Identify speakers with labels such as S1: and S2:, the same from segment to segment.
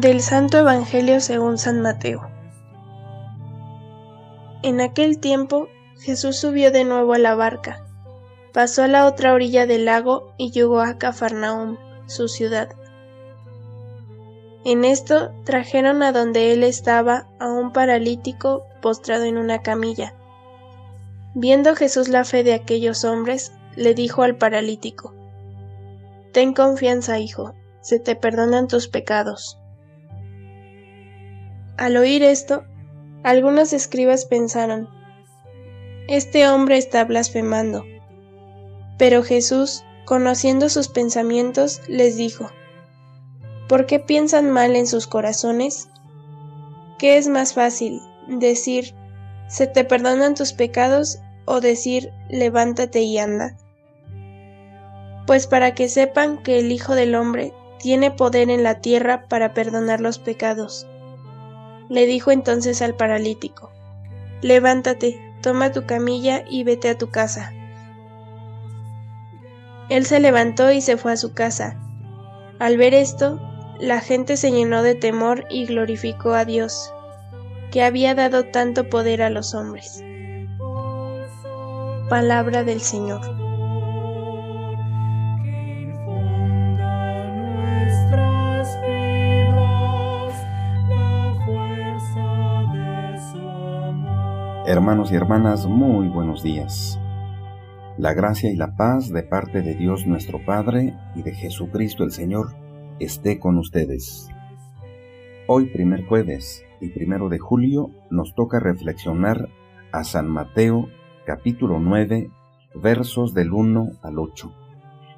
S1: Del Santo Evangelio según San Mateo. En aquel tiempo Jesús subió de nuevo a la barca, pasó a la otra orilla del lago y llegó a Cafarnaúm, su ciudad. En esto trajeron a donde él estaba a un paralítico postrado en una camilla. Viendo Jesús la fe de aquellos hombres, le dijo al paralítico, Ten confianza, hijo, se te perdonan tus pecados. Al oír esto, algunos escribas pensaron, Este hombre está blasfemando. Pero Jesús, conociendo sus pensamientos, les dijo, ¿Por qué piensan mal en sus corazones? ¿Qué es más fácil, decir, se te perdonan tus pecados o decir, levántate y anda? Pues para que sepan que el Hijo del Hombre tiene poder en la tierra para perdonar los pecados. Le dijo entonces al paralítico, Levántate, toma tu camilla y vete a tu casa. Él se levantó y se fue a su casa. Al ver esto, la gente se llenó de temor y glorificó a Dios, que había dado tanto poder a los hombres. Palabra del Señor.
S2: Hermanos y hermanas, muy buenos días. La gracia y la paz de parte de Dios nuestro Padre y de Jesucristo el Señor esté con ustedes. Hoy, primer jueves y primero de julio, nos toca reflexionar a San Mateo capítulo 9, versos del 1 al 8,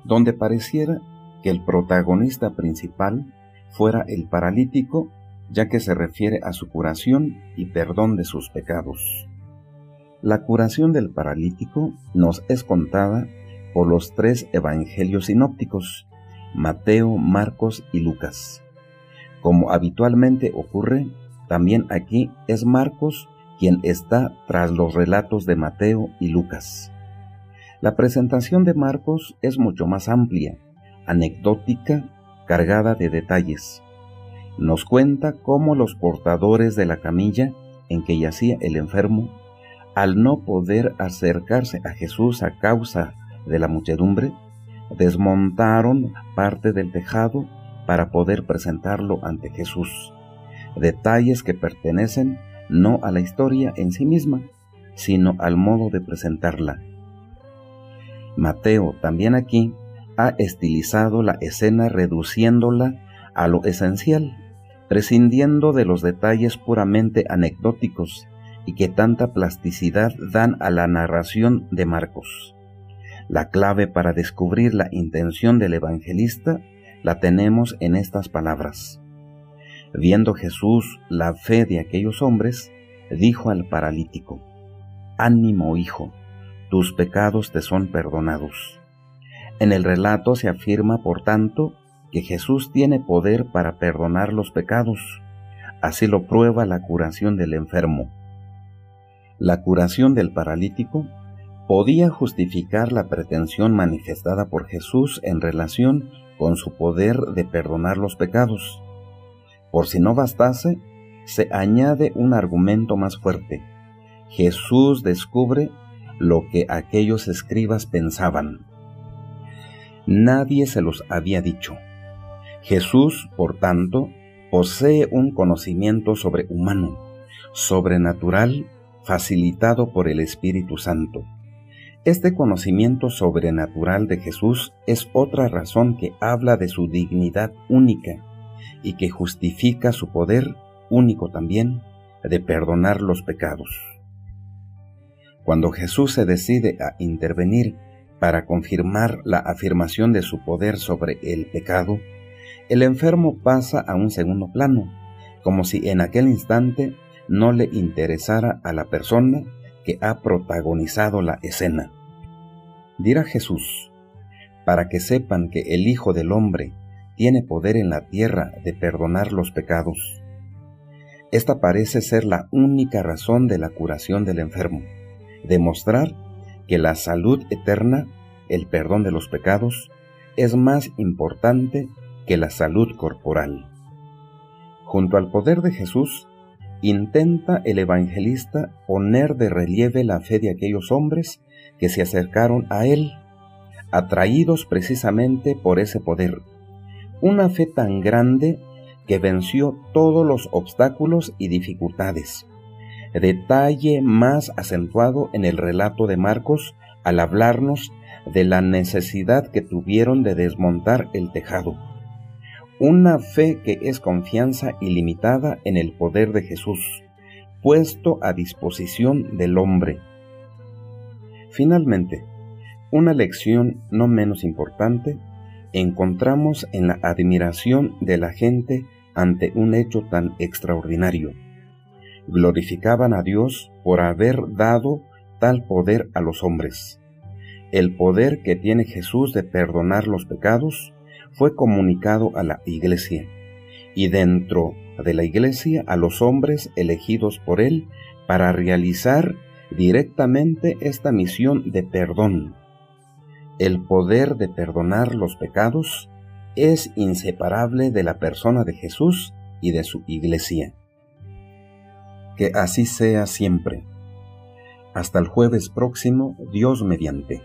S2: donde pareciera que el protagonista principal fuera el paralítico, ya que se refiere a su curación y perdón de sus pecados. La curación del paralítico nos es contada por los tres evangelios sinópticos, Mateo, Marcos y Lucas. Como habitualmente ocurre, también aquí es Marcos quien está tras los relatos de Mateo y Lucas. La presentación de Marcos es mucho más amplia, anecdótica, cargada de detalles. Nos cuenta cómo los portadores de la camilla en que yacía el enfermo al no poder acercarse a Jesús a causa de la muchedumbre, desmontaron parte del tejado para poder presentarlo ante Jesús. Detalles que pertenecen no a la historia en sí misma, sino al modo de presentarla. Mateo también aquí ha estilizado la escena reduciéndola a lo esencial, prescindiendo de los detalles puramente anecdóticos y que tanta plasticidad dan a la narración de Marcos. La clave para descubrir la intención del evangelista la tenemos en estas palabras. Viendo Jesús la fe de aquellos hombres, dijo al paralítico, Ánimo, hijo, tus pecados te son perdonados. En el relato se afirma, por tanto, que Jesús tiene poder para perdonar los pecados. Así lo prueba la curación del enfermo la curación del paralítico podía justificar la pretensión manifestada por Jesús en relación con su poder de perdonar los pecados. Por si no bastase, se añade un argumento más fuerte. Jesús descubre lo que aquellos escribas pensaban. Nadie se los había dicho. Jesús, por tanto, posee un conocimiento sobrehumano, sobrenatural facilitado por el Espíritu Santo. Este conocimiento sobrenatural de Jesús es otra razón que habla de su dignidad única y que justifica su poder único también de perdonar los pecados. Cuando Jesús se decide a intervenir para confirmar la afirmación de su poder sobre el pecado, el enfermo pasa a un segundo plano, como si en aquel instante no le interesara a la persona que ha protagonizado la escena. Dirá Jesús, para que sepan que el Hijo del Hombre tiene poder en la tierra de perdonar los pecados. Esta parece ser la única razón de la curación del enfermo, demostrar que la salud eterna, el perdón de los pecados, es más importante que la salud corporal. Junto al poder de Jesús, intenta el evangelista poner de relieve la fe de aquellos hombres que se acercaron a él, atraídos precisamente por ese poder. Una fe tan grande que venció todos los obstáculos y dificultades. Detalle más acentuado en el relato de Marcos al hablarnos de la necesidad que tuvieron de desmontar el tejado. Una fe que es confianza ilimitada en el poder de Jesús, puesto a disposición del hombre. Finalmente, una lección no menos importante encontramos en la admiración de la gente ante un hecho tan extraordinario. Glorificaban a Dios por haber dado tal poder a los hombres. El poder que tiene Jesús de perdonar los pecados fue comunicado a la iglesia y dentro de la iglesia a los hombres elegidos por él para realizar directamente esta misión de perdón. El poder de perdonar los pecados es inseparable de la persona de Jesús y de su iglesia. Que así sea siempre. Hasta el jueves próximo, Dios mediante.